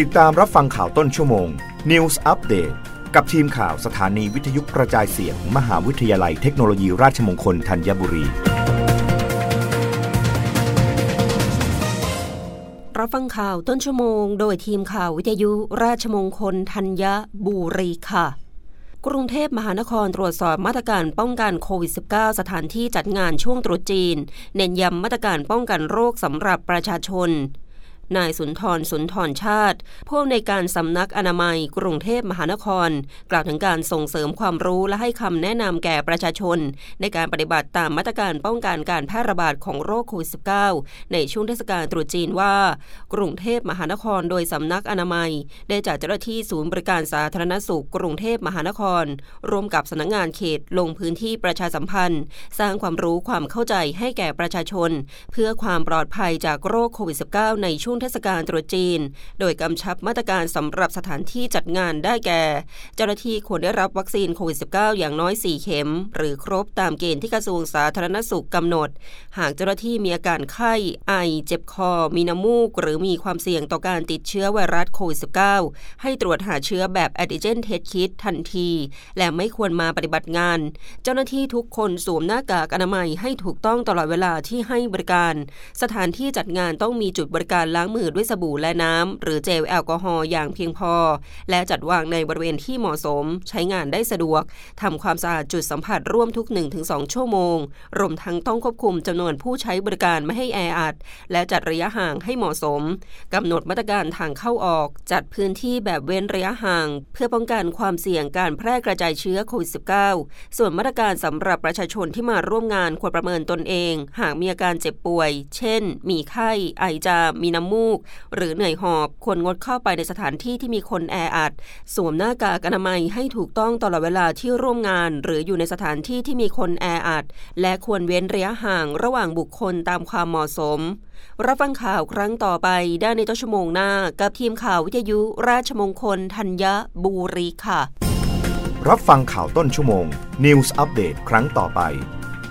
ติดตามรับฟังข่าวต้นชั่วโมง News Update กับทีมข่าวสถานีวิทยุกระจายเสียงมหาวิทยาลัยเทคโนโลยีราชมงคลธัญบุรี รับฟังข่าวต้นชั่วโมง โดยทีมข่าววิทยุราชมงคลธัญบุรีค่ะกรุงเทพมหานครตรวจสอบมาตรการป้องกันโควิด -19 สถานที่จัดงานช่วงตรุษจีน เน้นย้ำมาตรการป้องกันโรคสำหรับประชาชน นายสุนทรสุนทรชาติผู้อำนวยการสำนักอนามัย กรุงเทพมหานคร กล่าวถึงการส่งเสริมความรู้และให้คำแนะนำแก่ประชาชน ในการปฏิบัติตามมาตรการป้องกันการแพร่ระบาดของโรคโควิด -19 ในช่วงเทศกาลตรุษจีนว่า กรุงเทพมหานคร โดยสำนักอนามัย ได้จัดเจ้าหน้าที่ศูนย์บริการสาธารณสุข กรุงเทพมหานคร ร่วมกับสำนักงานเขตลงพื้นที่ประชาสัมพันธ์ สร้างความรู้ความเข้าใจให้แก่ประชาชน เพื่อความปลอดภัยจากโรคโควิด -19 ในช่วงเทศกาลตรุษจีน โดยกำชับมาตรการสำหรับสถานที่จัดงานได้แก่ เจ้าหน้าที่ควรได้รับวัคซีนโควิด -19 อย่างน้อย 4 เข็ม หรือครบตามเกณฑ์ที่กระทรวงสาธารณสุขกำหนด หากเจ้าหน้าที่มีอาการไข้ ไอ เจ็บคอ มีน้ำมูก หรือมีความเสี่ยงต่อการติดเชื้อไวรัสโควิด -19 ให้ตรวจหาเชื้อแบบแอนติเจนเทสคิดทันที และไม่ควรมาปฏิบัติงาน เจ้าหน้าที่ทุกคนสวมหน้ากากอนามัยให้ถูกต้องตลอดเวลาที่ให้บริการ สถานที่จัดงานต้องมีจุดบริการล้างมือด้วยสบู่และน้ำ หรือเจลแอลกอฮอล์อย่างเพียงพอ และจัดวางในบริเวณที่เหมาะสม ใช้งานได้สะดวกทำความสะอาดจุดสัมผัสร่วมทุก 1-2 ชั่วโมง รวมทั้งต้องควบคุมจำนวนผู้ใช้บริการไม่ให้แออัด และจัดระยะห่างให้เหมาะสมกำหนดมาตรการทางเข้าออก จัดพื้นที่แบบเว้นระยะห่าง เพื่อป้องกันความเสี่ยงการแพร่กระจายเชื้อโควิด -19 ส่วนมาตรการสำหรับประชาชนที่มาร่วมงานควรประเมินตนเอง หากมีอาการเจ็บป่วย เช่น มีไข้ ไอจามมีน้ำมูก หรือเหนื่อยหอบควรงดเข้าไปในสถานที่ที่มีคนแออัด สวมหน้ากากอนามัยให้ถูกต้องตลอดเวลาที่ร่วมงาน หรืออยู่ในสถานที่ที่มีคนแออัด และควรเว้นระยะห่างระหว่างบุคคลตามความเหมาะสม รับฟังข่าวครั้งต่อไปได้ในต้นชั่วโมงหน้า กับทีมข่าววิทยุราชมงคลธัญบุรีค่ะ รับฟังข่าวต้นชั่วโมง News อัปเดตครั้งต่อไป